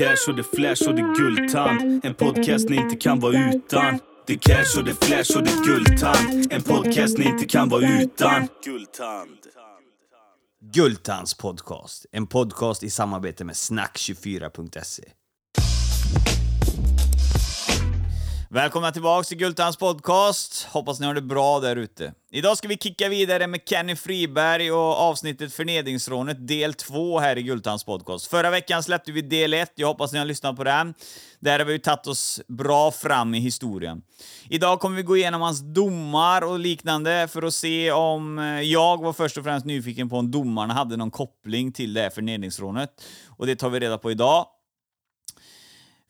cash och det flash och det guldtand. En podcast ni inte kan vara utan. Det cash och det flash och det guldtand. En podcast ni inte kan vara utan. Guldtand. Gultans podcast. En podcast i samarbete med snack24.se. Välkomna tillbaka till Gultans podcast. Hoppas ni har det bra där ute. Idag ska vi kicka vidare med Kenny Friberg och avsnittet Förnedringsrånet del 2 här i Gultans podcast. Förra veckan släppte vi del 1, jag hoppas ni har lyssnat på den. Där har vi tagit oss bra fram i historien. Idag kommer vi gå igenom hans domar och liknande för att se om eh, jag var först och främst nyfiken på om domarna hade någon koppling till det här förnedringsrånet. Och det tar vi reda på idag.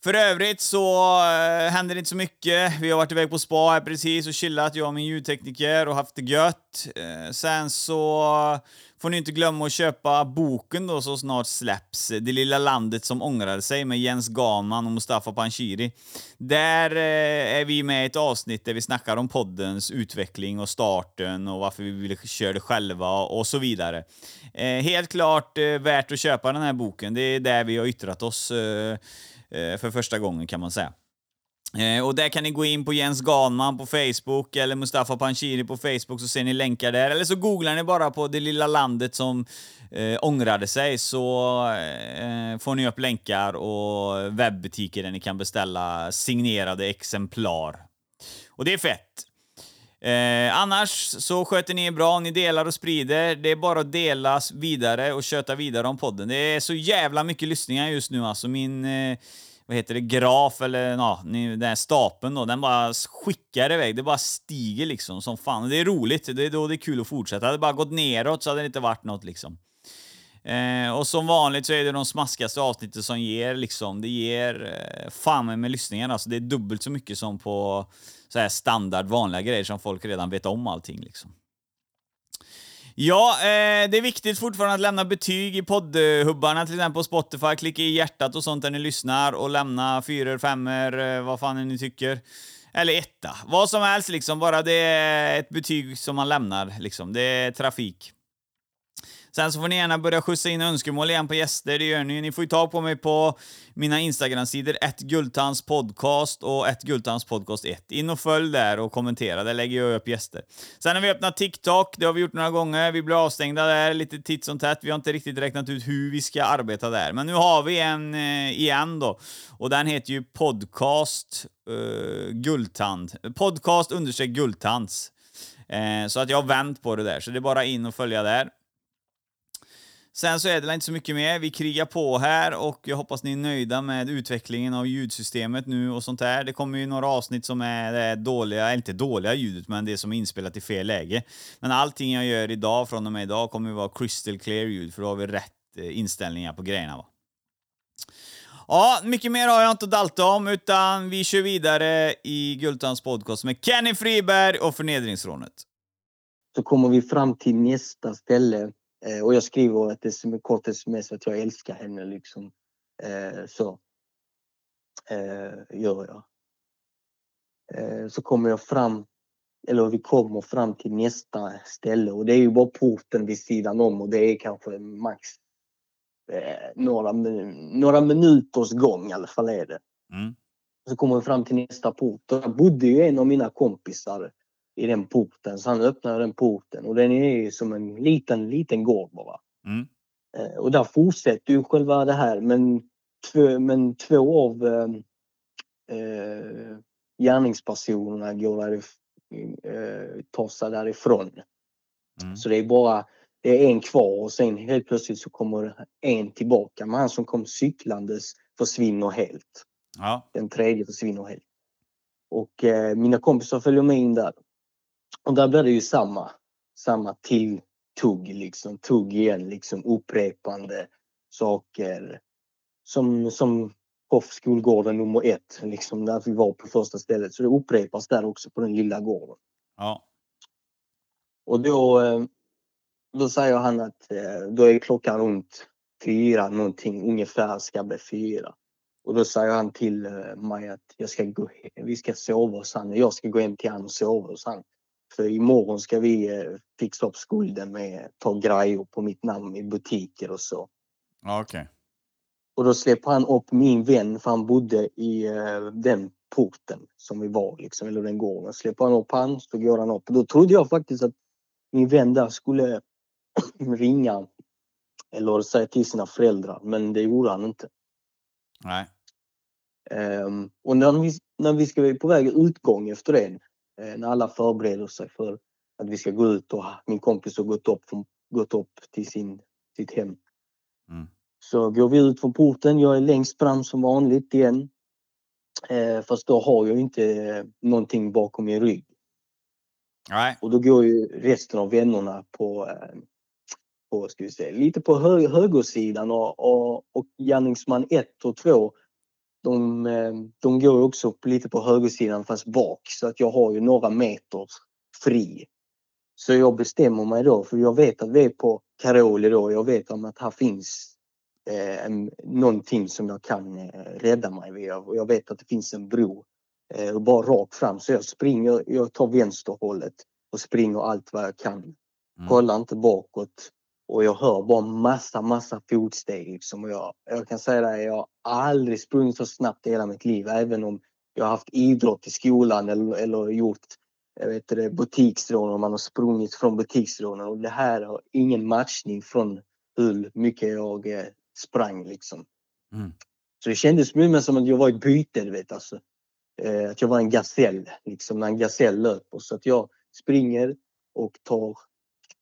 För övrigt så äh, händer det inte så mycket. Vi har varit iväg på spa här precis och chillat, jag och min ljudtekniker, och haft det gött. Äh, sen så får ni inte glömma att köpa boken då så snart släpps. Eh, det lilla landet som ångrade sig med Jens Gaman och Mustafa Panshiri. Där äh, är vi med i ett avsnitt där vi snackar om poddens utveckling och starten och varför vi ville köra det själva och så vidare. helt klart värt att köpa den här boken. Det är där vi har yttrat oss Eh, för första gången kan man säga. Eh, och där kan ni gå in på Jens Ganman på Facebook eller Mustafa Panshiri på Facebook så ser ni länkar där. Eller så googlar ni bara på det lilla landet som eh, ångrade sig så eh, får ni upp länkar och webbutiker där ni kan beställa signerade exemplar. Och det är fett. Eh, annars så sköter ni er bra, ni delar och sprider. Det är bara att delas vidare och köta vidare om podden. Det är så jävla mycket lyssningar just nu alltså. Min, eh, vad heter det, graf eller ja, den här stapeln då, den bara skickar iväg. Det bara stiger liksom som fan. Det är roligt, det är då det är kul att fortsätta. Hade det bara gått neråt så hade det inte varit något liksom. Eh, och som vanligt så är det de smaskigaste avsnitten som ger liksom, det ger eh, fan med lyssningar alltså. Det är dubbelt så mycket som på så här standard vanliga grejer som folk redan vet om allting liksom. Ja, eh, det är viktigt fortfarande att lämna betyg i poddhubbarna, till exempel på Spotify. Klicka i hjärtat och sånt där ni lyssnar och lämna fyror, femmor, eh, vad fan ni tycker. Eller etta. Vad som helst liksom, bara det är ett betyg som man lämnar liksom. Det är trafik. Sen så får ni gärna börja skjutsa in önskemål igen på gäster, det gör ni. Ni får ju tag på mig på mina Instagram-sidor, ett och ett guldtandspodcast1. In och följ där och kommentera, där lägger jag upp gäster. Sen har vi öppnat TikTok, det har vi gjort några gånger. Vi blir avstängda där lite titt som tätt. Vi har inte riktigt räknat ut hur vi ska arbeta där. Men nu har vi en eh, igen då. Och den heter ju podcast eh, Guldtand. Podcast understreck Guldtands. Eh, så att jag har vänt på det där, så det är bara in och följa där. Sen så är det inte så mycket mer. Vi krigar på här och jag hoppas ni är nöjda med utvecklingen av ljudsystemet nu och sånt där. Det kommer ju några avsnitt som är det dåliga, eller inte dåliga ljudet, men det som är inspelat i fel läge. Men allting jag gör idag, från och med idag, kommer ju vara crystal clear ljud, för då har vi rätt eh, inställningar på grejerna. Va? Ja, mycket mer har jag inte att dalta om, utan vi kör vidare i Gultans podcast med Kenny Friberg och Förnedringsrånet. Så kommer vi fram till nästa ställe och jag skriver ett sms, kort sms att jag älskar henne liksom. Eh, så eh, gör jag. Eh, så kommer jag fram, eller vi kommer fram till nästa ställe och det är ju bara porten vid sidan om och det är kanske max eh, några, några minuters gång i alla fall är det. Mm. Så kommer vi fram till nästa port och där bodde ju en av mina kompisar i den porten. Så han öppnar den porten och den är som en liten, liten gård bara. Mm. Eh, och där fortsätter ju själva det här men två, men två av eh, eh gärningspersonerna går där, eh, tar sig därifrån. Mm. Så det är bara det är en kvar och sen helt plötsligt så kommer en tillbaka. Men han som kom cyklandes försvinner helt. Ja. Den tredje försvinner helt. Och eh, mina kompisar följer med in där. Och där blir det ju samma, samma tilltugg liksom, tugg igen liksom upprepande saker. Som, som på skolgården nummer ett, liksom där vi var på första stället. Så det upprepas där också på den lilla gården. Ja. Och då, eh, då säger han att eh, då är klockan runt fyra någonting, ungefär ska bli fyra. Och då säger han till eh, mig att jag ska gå, vi ska sova hos han. Jag ska gå hem till han och sova hos han. För imorgon ska vi eh, fixa upp skulden med ta grejer på mitt namn i butiker och så. Okej. Okay. Och då släpper han upp min vän för han bodde i eh, den porten som vi var liksom, eller den gården. Släpper han upp han så går han upp. Och då trodde jag faktiskt att min vän där skulle ringa eller säga till sina föräldrar men det gjorde han inte. Nej. Um, och när vi, när vi ska på väg utgång efter det, när alla förbereder sig för att vi ska gå ut och min kompis har gått upp, från, gått upp till sin, sitt hem. Mm. Så går vi ut från porten, jag är längst fram som vanligt igen. Eh, fast då har jag inte eh, någonting bakom min rygg. Nej. Och då går ju resten av vännerna på, eh, på ska vi säga, lite på hö högersidan och, och, och gärningsman 1 och 2 de, eh, de går också lite på högersidan fast bak så att jag har ju några meter fri. Så jag bestämmer mig då för jag vet att vi är på Karoli då. Jag vet om att här finns eh, en, någonting som jag kan eh, rädda mig vid. Och jag vet att det finns en bro eh, bara rakt fram. Så jag springer, jag tar vänsterhållet och springer allt vad jag kan. Mm. Kollar inte bakåt. Och jag hör bara massa, massa fotsteg liksom. Och jag, jag kan säga det, jag har aldrig sprungit så snabbt i hela mitt liv. Även om jag har haft idrott i skolan eller, eller gjort jag vet det, butiksrån och man har sprungit från butiksrånen. Och det här har ingen matchning från hur mycket jag eh, sprang liksom. Mm. Så det kändes mer som att jag var i byte, du vet alltså. Eh, att jag var en gasell, liksom när en gasell löper. Så att jag springer och tar,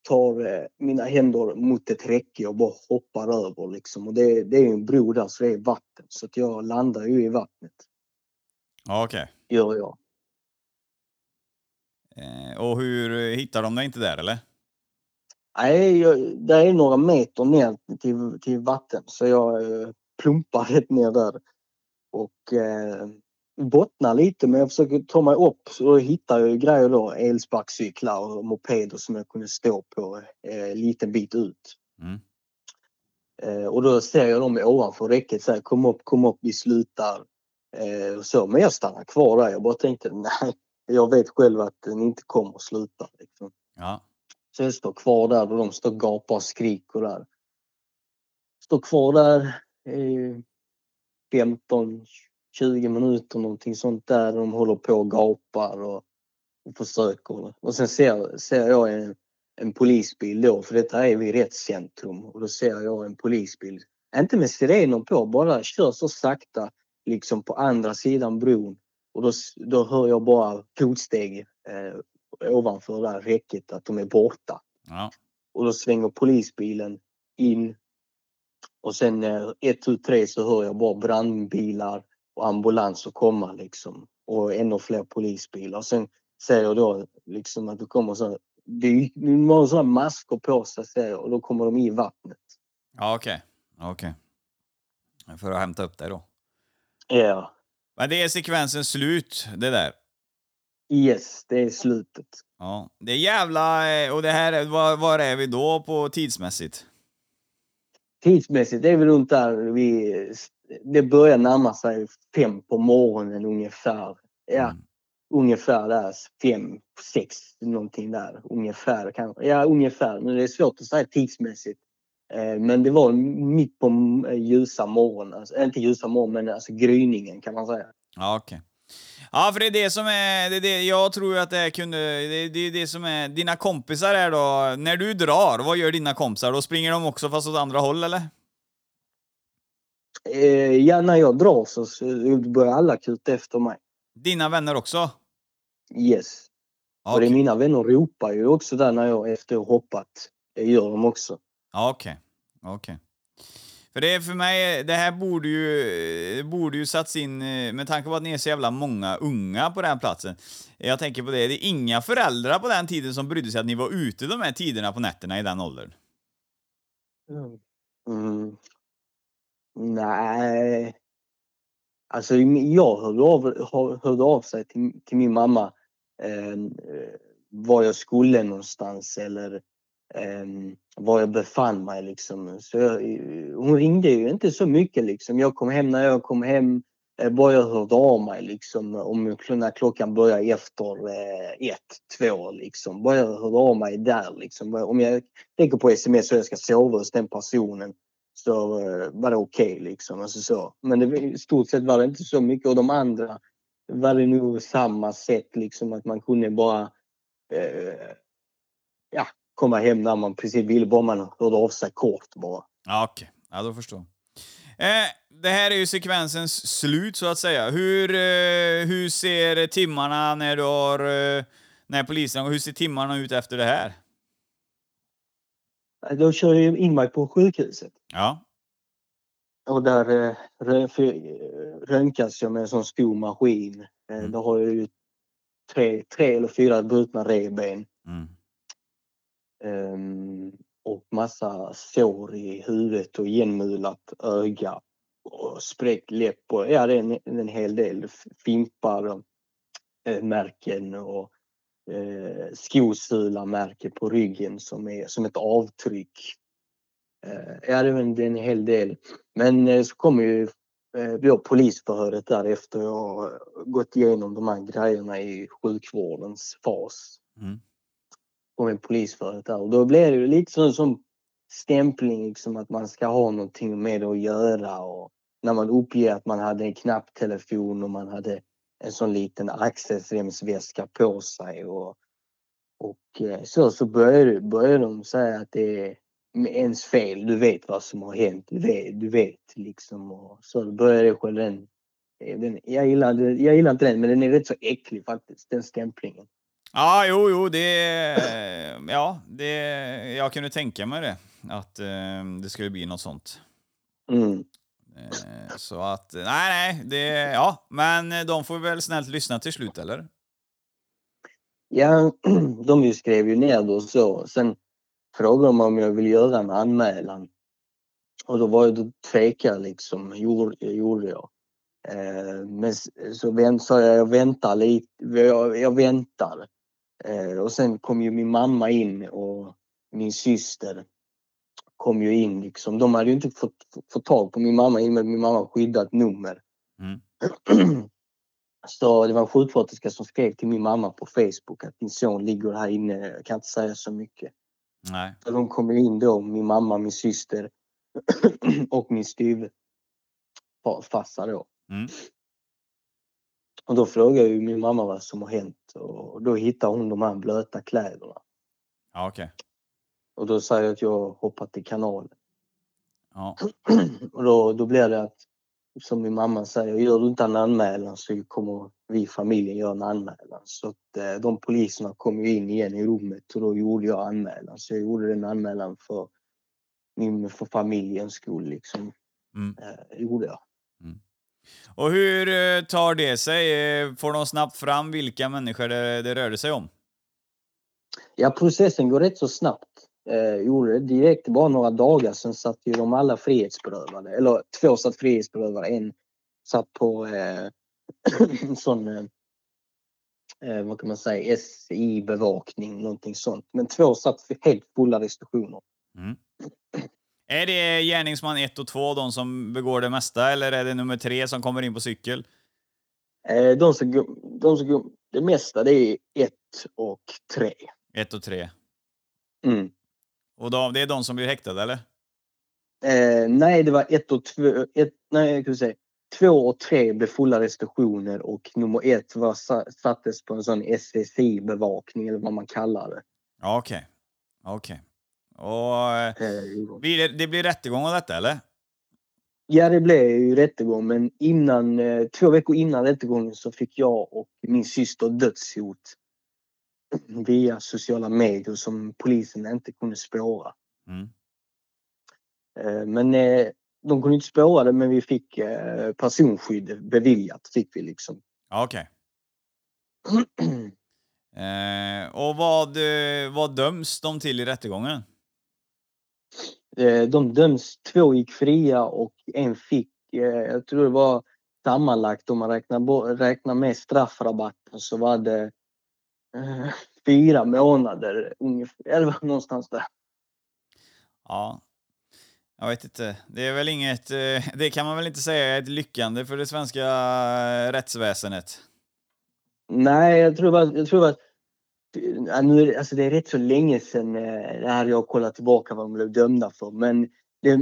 tar eh, mina händer mot ett räcke och bara hoppar över liksom. Och det, det är en bro där så det är vatten. Så att jag landar ju i vattnet, Ja, Okej. gör jag. Eh, och hur hittar de dig inte där eller? Nej, jag, det är några meter ner till, till vatten så jag eh, plumpar rätt ner där. Och eh, bottnar lite men jag försöker ta mig upp då hittar ju grejer då. Elsparkcyklar och mopeder som jag kunde stå på eh, liten bit ut. Mm. Eh, och då ser jag dem ovanför räcket så här, kom upp, kom upp, vi slutar. Eh, och så. Men jag stannar kvar där. Jag bara tänkte nej, jag vet själv att den inte kommer att sluta. Liksom. Ja. Så jag står kvar där och de står och gapar och skriker där. Står kvar där i 15, 20 minuter någonting sånt där. De håller på och gapar och, och försöker. Och sen ser, ser jag en, en polisbil då, för detta är vid rättscentrum. Och då ser jag en polisbil, inte med sirener på, bara kör så sakta liksom på andra sidan bron. Och då, då hör jag bara fotsteg eh, ovanför det här räcket att de är borta. Ja. Och då svänger polisbilen in. Och sen eh, ett, tu, tre så hör jag bara brandbilar och ambulanser komma liksom. Och ännu fler polisbilar. Sen ser jag då liksom att det kommer så det de har sådana masker på sig ser jag, och då kommer de i vattnet. Ja, okej. Okej. För att hämta upp dig då. Ja, Men det är sekvensen slut, det där. yes, det är slutet. Ja. Det är jävla... eh, Och det här, är- var, var är vi då på tidsmässigt? Tidsmässigt är vi runt där vi, det börjar närma sig fem på morgonen ungefär. Ja, Mm. ungefär där fem, sex någonting där. Ungefär kanske. Ja, ungefär. Men det är svårt att säga tidsmässigt. Eh, Men det var mitt på eh, ljusa morgon. Alltså, inte ljusa morgon, men alltså gryningen kan man säga. Ja, okej. Ja, för det är det som är... Det är det, jag tror att det kunde... Det, det är det som är... Dina kompisar är då... När du drar, vad gör dina kompisar? Då springer de också fast åt andra håll, eller? Eh, Ja, när jag drar så börjar alla kuta efter mig. Dina vänner också? Yes. Ja, Och det är mina vänner ropar ju också där när jag efter ha hoppat. Det gör de också. Okej. Okej. För det är för mig, det här borde ju, borde ju satts in, eh, med tanke på att ni är så jävla många unga på den platsen. Jag tänker på det, det är inga föräldrar på den tiden som brydde sig att ni var ute de här tiderna på nätterna i den åldern. Mm. Nej. Alltså jag hörde av, hörde av sig till, till min mamma eh, var jag skulle någonstans eller eh, var jag befann mig liksom. Så jag, hon ringde ju inte så mycket liksom. Jag kom hem när jag kom hem. Eh, bara jag hörde av mig liksom om när klockan började efter eh, ett, två liksom. Bara jag hörde av mig där liksom. Om jag tänker på sms och jag ska sova hos den personen så eh, var det okej okay, liksom. Alltså så. Men det, i stort sett var det inte så mycket och de andra var det nog samma sätt liksom att man kunde bara eh, ja, komma hem när man precis ville, bara man hörde av sig kort bara. Ja, okej. Okay. Ja, då förstår eh, Det här är ju sekvensens slut så att säga. Hur, eh, hur ser timmarna när du har... Eh, när polisen... Hur ser timmarna ut efter det här? Då kör jag in mig på sjukhuset. Ja. Och där eh, röntgas jag med en sån stor maskin. Eh, mm. Då har jag ju tre, tre eller fyra brutna revben. Mm. Um, och massa sår i huvudet och igenmulat öga och spräckt läpp och ja, det är en, en hel del fimpar och äh, märken och eh, skosulamärke på ryggen som är som ett avtryck. Eh, det är en, hel del. Men eh, så kommer ju eh, vi har polisförhöret därefter och har gått igenom de här grejerna i sjukvårdens fas. Mm. Med polisförhöret där och då blir det lite så som stämpling liksom att man ska ha någonting med det att göra och när man uppger att man hade en knapptelefon och man hade en sån liten axelremsväska på sig och, och eh, så, så börjar, börjar de säga att det är ens fel. Du vet vad som har hänt. Du vet, du vet liksom. Och så börjar det själv den, den jag, gillar, jag gillar inte den, men den är rätt så äcklig faktiskt, den stämplingen. Ja, jo, jo, det... Ja, det... Jag kunde tänka mig det. Att eh, det skulle bli något sånt. Mm. Eh, så att, eh, nej, nej, det, ja, men eh, de får väl snällt lyssna till slut, eller? Ja, de skrev ju ner det och så. Sen frågade de om jag ville göra en anmälan. Och då var jag då tvekade liksom, gjorde, gjorde jag. Eh, men så sa jag, jag väntar lite, jag, jag väntar. Eh, och sen kom ju min mamma in och min syster kom ju in liksom. De hade ju inte fått, fått tag på min mamma i och med min mamma skyddat nummer. Mm. Så det var en sjuksköterska som skrev till min mamma på Facebook att din son ligger här inne. Jag kan inte säga så mycket. Nej. Så de kom in då, min mamma, min syster och min styvfarsa då. Mm. Och då frågade ju min mamma vad som har hänt och då hittade hon de här blöta kläderna. Ja, okay. Och då säger jag att jag hoppat i kanalen. Ja. Och då, då blir det att, som min mamma säger, gör du inte en anmälan så kommer vi familjen göra en anmälan. Så att eh, de poliserna kom ju in igen i rummet och då gjorde jag anmälan. Så jag gjorde den anmälan för, min, för familjens skull liksom. Mm. Eh, gjorde jag. Mm. Och hur eh, tar det sig? Eh, får de snabbt fram vilka människor det, det rörde sig om? Ja, processen går rätt så snabbt eh, gjorde det direkt. Bara några dagar sen satt ju de alla frihetsberövade. Eller två satt frihetsberövade. En satt på eh, sån, eh, eh, vad kan man säga, SI-bevakning, någonting sånt. Men två satt för helt fulla restriktioner. Mm. Är det gärningsman 1 och 2 de som begår det mesta eller är det nummer 3 som kommer in på cykel? Eh, de som, de som, det mesta det är 1 och 3. 1 och 3? Mm. Och de, det är de som blir häktade, eller? Eh, nej, det var ett och två. Ett, nej, jag kan säga. Två och tre blev fulla restriktioner och nummer ett var, sattes på en sån SSI-bevakning eller vad man kallar det. Okej. Okay. Okay. Och eh, det, det blir rättegång av detta, eller? Ja, det blev ju rättegång, men innan, eh, två veckor innan rättegången så fick jag och min syster dödshot via sociala medier som polisen inte kunde spåra. Mm. Eh, men eh, de kunde inte spåra det men vi fick eh, personskydd beviljat. Fick vi liksom. Okej. Okay. eh, och vad, vad döms de till i rättegången? De döms, två gick fria och en fick, jag tror det var sammanlagt om man räknar, räknar med straffrabatten så var det fyra månader ungefär, eller någonstans där. Ja, jag vet inte. Det är väl inget, eh, det kan man väl inte säga är ett lyckande för det svenska eh, rättsväsendet? Nej, jag tror bara, jag tror bara nu, alltså det är rätt så länge sedan eh, det här jag kollat tillbaka vad de blev dömda för. Men det,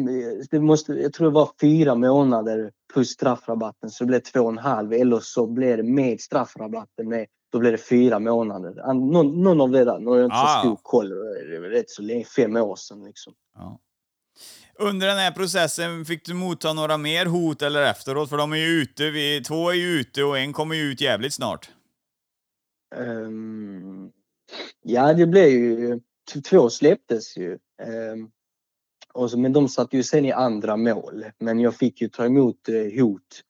det måste, jag tror det var fyra månader plus straffrabatten så det blev två och en halv eller så blev det med straffrabatten med då blev det fyra månader. Någon, någon av det där, nu har jag inte så stor koll. Det är rätt så länge, fem år sedan liksom. Ja. Under den här processen, fick du motta några mer hot eller efteråt? För de är ju ute, vi, två är ju ute och en kommer ju ut jävligt snart. Um, ja, det blev ju... Två släpptes ju. Um, och så, men de satt ju sen i andra mål. Men jag fick ju ta emot eh, hot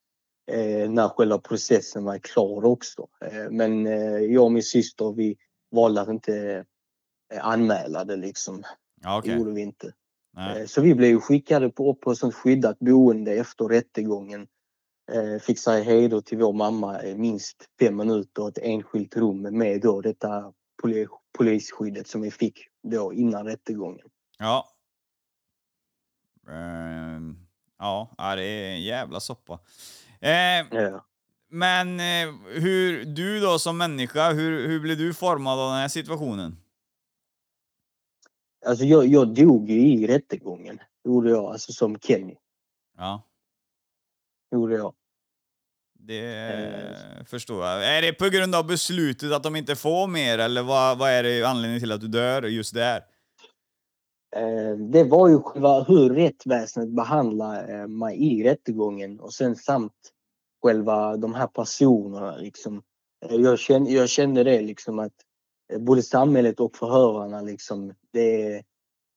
eh, när själva processen var klar också. Eh, men eh, jag och min syster vi valde att inte eh, anmäla det liksom. Ja, okay. Det gjorde vi inte. Eh, så vi blev skickade på, på sånt skyddat boende efter rättegången. Fick säga hej då till vår mamma minst fem minuter och ett enskilt rum med då detta polisskyddet som vi fick då innan rättegången. Ja. Uh, ja, det är en jävla soppa. Ja. Men uh, hur, du då som människa, hur, hur blev du formad av den här situationen? Alltså jag, jag dog ju i rättegången. Gjorde jag, alltså som Kenny. Ja. Gjorde jag. Det eh. förstår jag. Är det på grund av beslutet att de inte får mer eller vad, vad är det anledningen till att du dör just där? Eh, det var ju själva hur rättsväsendet behandlar eh, mig i rättegången och sen samt själva de här personerna liksom. Eh, jag kände, jag kände det liksom att både samhället och förhörarna liksom. Det,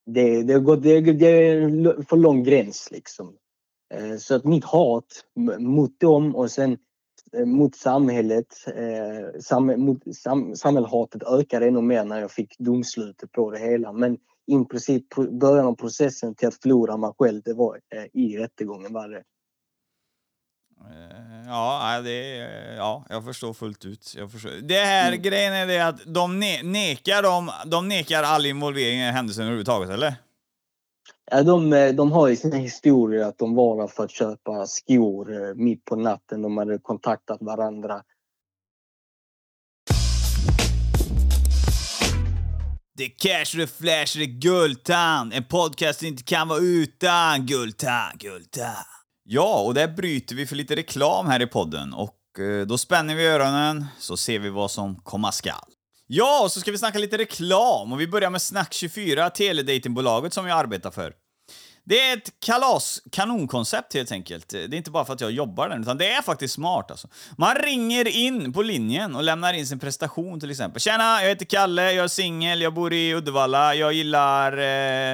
det, det, gått, det, det är för lång gräns liksom. Så att mitt hat mot dem och sen mot samhället, sam, mot, sam, samhällshatet ökade ännu mer när jag fick domslutet på det hela. Men i princip början av processen till att förlora mig själv, det var i rättegången var det. Eh, ja, det, ja, jag förstår fullt ut. Jag förstår. Det här mm. grejen är det att de ne nekar, de, de nekar all involvering i händelsen överhuvudtaget, eller? Ja, de, de har ju sina historier att de var där för att köpa skor eh, mitt på natten. De hade kontaktat varandra. Det är cash, det är flash, det är Guldtand. En podcast inte kan vara utan Guldtand, Guldtand. Ja, och där bryter vi för lite reklam här i podden och eh, då spänner vi öronen så ser vi vad som komma skall. Ja, och så ska vi snacka lite reklam och vi börjar med Snack24, teledatingbolaget som jag arbetar för. Det är ett kalas, kanonkoncept helt enkelt. Det är inte bara för att jag jobbar där, utan det är faktiskt smart alltså. Man ringer in på linjen och lämnar in sin prestation till exempel. Tjena, jag heter Kalle, jag är singel, jag bor i Uddevalla, jag gillar eh,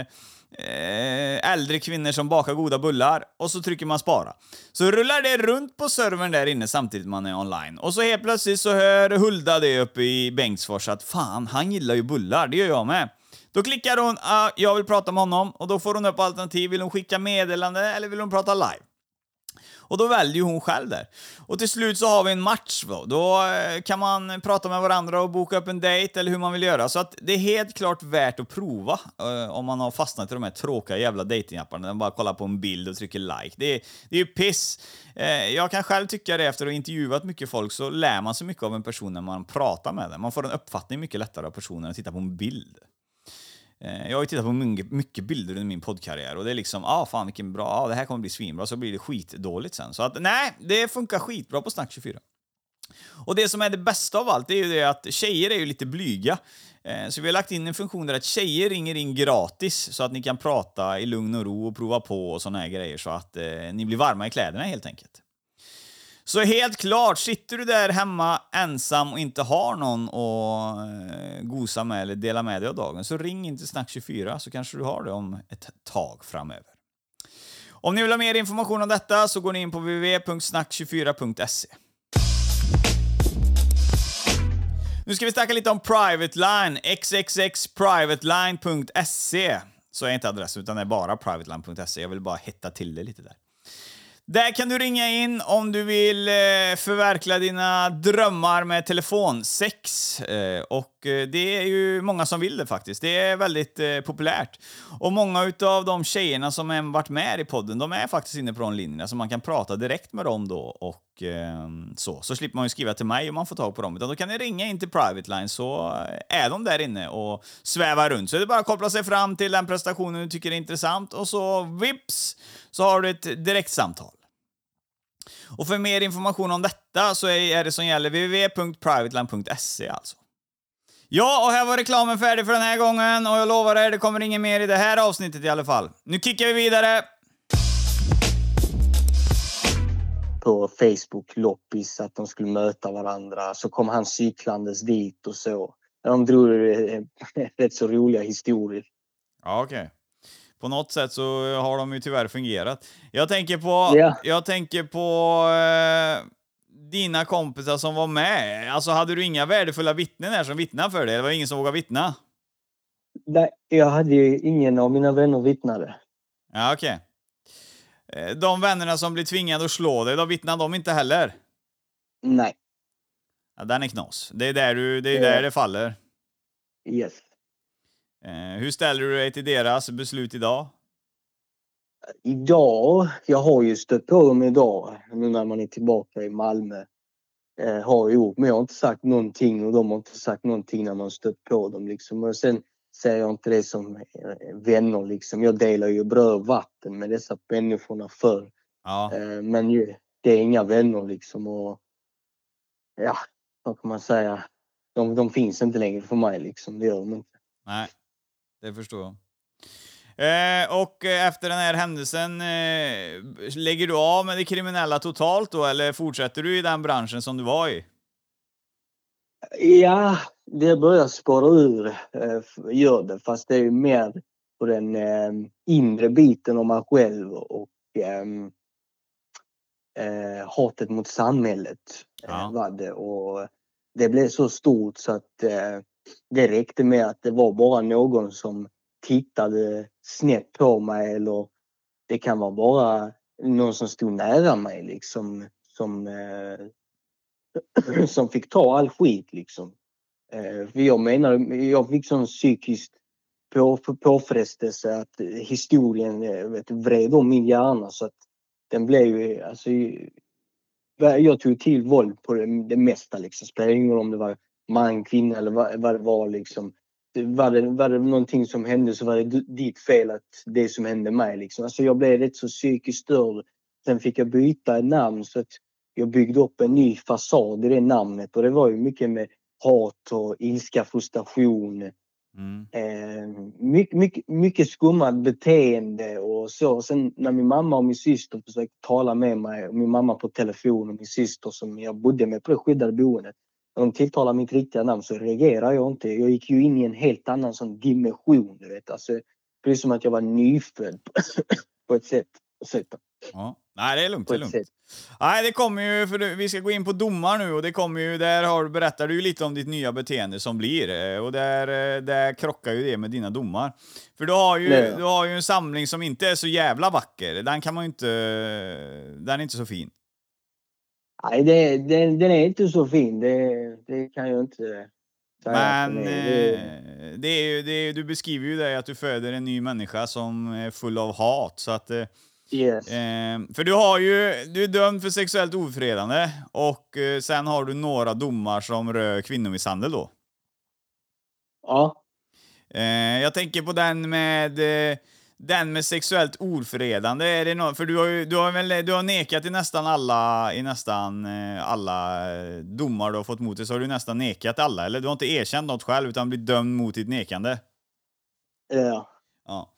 eh, äldre kvinnor som bakar goda bullar och så trycker man spara. Så rullar det runt på servern där inne samtidigt man är online. Och så helt plötsligt så hör Hulda det uppe i Bengtsfors att fan, han gillar ju bullar, det gör jag med. Då klickar hon uh, “Jag vill prata med honom” och då får hon upp alternativ. Vill hon skicka meddelande eller vill hon prata live? Och då väljer hon själv där. Och till slut så har vi en match då. Då eh, kan man prata med varandra och boka upp en dejt eller hur man vill göra. Så att det är helt klart värt att prova uh, om man har fastnat i de här tråkiga jävla datingapparna. Man bara kollar på en bild och trycker like. Det är, det är ju piss. Uh, jag kan själv tycka det efter att ha intervjuat mycket folk så lär man sig mycket av en person när man pratar med den. Man får en uppfattning mycket lättare av personen än att titta på en bild. Eh, jag har ju tittat på mycket bilder under min poddkarriär och det är liksom, ah fan vilken bra, ah, det här kommer bli svinbra, så blir det skitdåligt sen. Så att nej, det funkar skitbra på Snack24. Och det som är det bästa av allt, det är ju det att tjejer är ju lite blyga. Eh, så vi har lagt in en funktion där att tjejer ringer in gratis så att ni kan prata i lugn och ro och prova på och såna här grejer så att eh, ni blir varma i kläderna helt enkelt. Så helt klart, sitter du där hemma ensam och inte har någon att eh, gosa med eller dela med dig av dagen, så ring inte Snack24 så kanske du har det om ett tag framöver. Om ni vill ha mer information om detta så går ni in på www.snack24.se. Nu ska vi snacka lite om Private Line, xxxprivateline.se. Så är inte adressen, utan det är bara privateline.se. Jag vill bara hetta till det lite där. Där kan du ringa in om du vill eh, förverkliga dina drömmar med telefonsex. Eh, och Eh, det är ju många som vill det faktiskt. Det är väldigt eh, populärt. Och många utav de tjejerna som har varit med i podden, de är faktiskt inne på de linjerna, så man kan prata direkt med dem då och eh, så. Så slipper man ju skriva till mig om man får tag på dem, utan då kan ni ringa in till Private Line så eh, är de där inne och svävar runt. Så det är bara att koppla sig fram till den prestationen du tycker är intressant och så vips så har du ett direktsamtal. Och för mer information om detta så är det som gäller www.privateline.se alltså. Ja, och här var reklamen färdig för den här gången och jag lovar er, det kommer inget mer i det här avsnittet i alla fall. Nu kickar vi vidare! På Facebook, loppis, att de skulle möta varandra. Så kom han cyklandes dit och så. De drog rätt så roliga historier. Ja, okej. Okay på något sätt så har de ju tyvärr fungerat. Jag tänker på, yeah. jag tänker på eh, dina kompisar som var med. Alltså hade du inga värdefulla vittnen här som vittnade för dig? Det var ingen som vågade vittna? Nej, jag hade ju ingen av mina vänner vittnade. Ja, okej. Okay. Eh, de vännerna som blir tvingade att slå dig, då vittnade de inte heller? Nej. Ja, den är knas. Det är där, du, det, är där det faller. Yes. Eh, hur ställer du dig till deras beslut idag? Idag? Jag har ju stött på dem idag nu när man är tillbaka i Malmö. Eh, har gjort, men jag har inte sagt någonting och de har inte sagt någonting när man stött på dem. Liksom. Och sen ser jag inte det som eh, vänner. Liksom. Jag delar ju bröd och vatten med dessa människorna förr. Ja. Eh, men ju, det är inga vänner liksom. Och, ja, vad kan man säga? De, de finns inte längre för mig liksom. Det gör de inte. Nej det förstår jag. Eh, och efter den här händelsen, eh, lägger du av med det kriminella totalt då, eller fortsätter du i den branschen som du var i? Ja, det börjar spåra ur, eh, gör det, fast det är mer på den eh, inre biten av mig själv och ehm, eh, hatet mot samhället eh, ja. var det. Och det blev så stort så att eh, det räckte med att det var bara någon som tittade snett på mig eller det kan vara bara någon som stod nära mig liksom som, eh, som fick ta all skit liksom. Eh, för jag menar, jag fick sån psykisk på, påfrestelse att historien eh, vet, vred om min hjärna så att den blev ju, alltså eh, jag tog till våld på det, det mesta liksom. Spelar ingen roll om det var man, kvinna eller vad, vad det var liksom. Var det, var det någonting som hände så var det ditt fel att det som hände mig liksom. Alltså jag blev rätt så psykiskt störd. Sen fick jag byta namn så att jag byggde upp en ny fasad i det namnet och det var ju mycket med hat och ilska, frustration. Mm. Eh, mycket, mycket, mycket skummat beteende och så. Sen när min mamma och min syster försökte tala med mig, och min mamma på telefon och min syster som jag bodde med på det skyddade boendet när de tilltalar mitt riktiga namn så reagerar jag inte. Jag gick ju in i en helt annan sån dimension. Du vet. Alltså, precis som att jag var nyfödd på ett sätt. Ja. Nej, det är lugnt. Det är lugnt. Nej, det kommer ju, för vi ska gå in på domar nu och det kommer ju, där har, berättar du ju lite om ditt nya beteende som blir eh, och där, eh, där krockar ju det med dina domar. För du har ju, du har ju en samling som inte är så jävla vacker. Den kan man ju inte, den är inte så fin. Nej, det, den, den är inte så fin. Det, det kan jag inte säga. Men det, det är det är, du beskriver ju det att du föder en ny människa som är full av hat. Så att, eh, yes. eh, för du har ju, du är dömd för sexuellt ofredande och eh, sen har du några domar som rör kvinnomisshandel då. Ja. Eh, jag tänker på den med eh, den med sexuellt ofredande, är det någon, för du har ju du har väl, du har nekat i nästan alla, i nästan eh, alla eh, domar du har fått mot dig, så har du nästan nekat alla, eller du har inte erkänt något själv utan blivit dömd mot ditt nekande? Ja. Ja.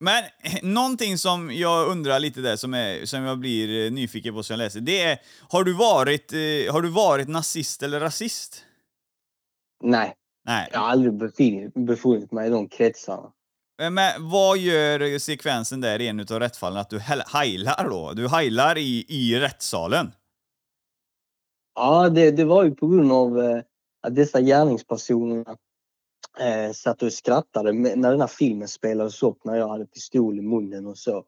Men eh, någonting som jag undrar lite där, som, är, som jag blir nyfiken på som jag läser, det är, har du varit, har du varit nazist eller rasist? Nej. Nej. Jag har aldrig befunnit mig i de kretsarna. Eh, men vad gör sekvensen där i en utav rättsfallen att du heilar då? Du heilar i, i rättssalen? Ja, det, det var ju på grund av eh, att dessa gärningspersoner eh, satt och skrattade när den här filmen spelades upp när jag hade pistol i munnen och så.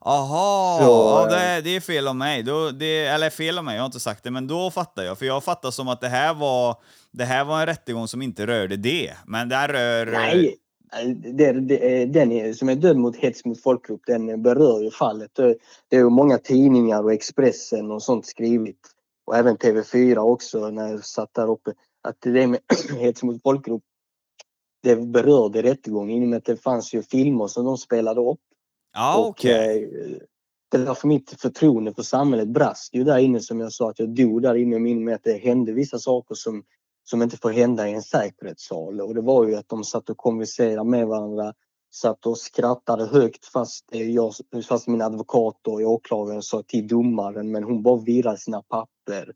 Aha, Så, ja, eh, det, det är fel av mig. Då, det, eller fel av mig, jag har inte sagt det, men då fattar jag. För jag fattar som att det här var, det här var en rättegång som inte rörde det. Men den rör... Nej, den som är dömd mot hets mot folkgrupp, den berör ju fallet. Det är ju många tidningar och Expressen och sånt skrivit. Och även TV4 också när jag satt där uppe. Att det med hets mot folkgrupp, det berörde rättegången i och med att det fanns ju filmer som de spelade upp. Ja, och okej. eh, det var för mitt förtroende för samhället brast ju där inne som jag sa att jag dog där inne i och med att det hände vissa saker som, som inte får hända i en säkerhetssal. Och det var ju att de satt och konverserade med varandra, satt och skrattade högt fast, eh, jag, fast min advokat och åklagare sa till domaren men hon bara virrade sina papper.